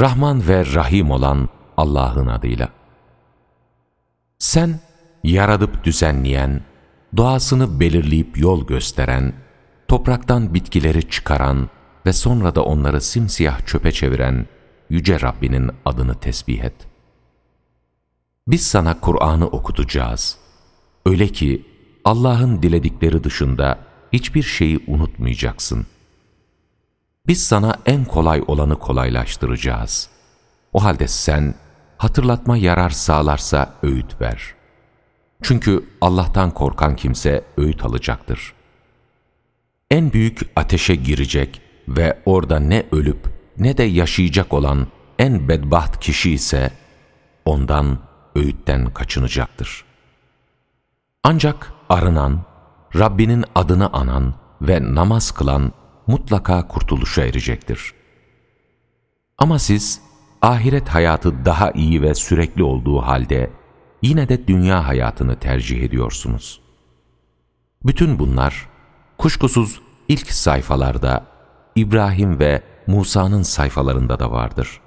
Rahman ve Rahim olan Allah'ın adıyla. Sen, yaradıp düzenleyen, doğasını belirleyip yol gösteren, topraktan bitkileri çıkaran ve sonra da onları simsiyah çöpe çeviren Yüce Rabbinin adını tesbih et. Biz sana Kur'an'ı okutacağız. Öyle ki Allah'ın diledikleri dışında hiçbir şeyi unutmayacaksın. Biz sana en kolay olanı kolaylaştıracağız. O halde sen hatırlatma yarar sağlarsa öğüt ver. Çünkü Allah'tan korkan kimse öğüt alacaktır. En büyük ateşe girecek ve orada ne ölüp ne de yaşayacak olan en bedbaht kişi ise ondan öğütten kaçınacaktır. Ancak arınan, Rabbinin adını anan ve namaz kılan mutlaka kurtuluşa erecektir. Ama siz ahiret hayatı daha iyi ve sürekli olduğu halde yine de dünya hayatını tercih ediyorsunuz. Bütün bunlar kuşkusuz ilk sayfalarda İbrahim ve Musa'nın sayfalarında da vardır.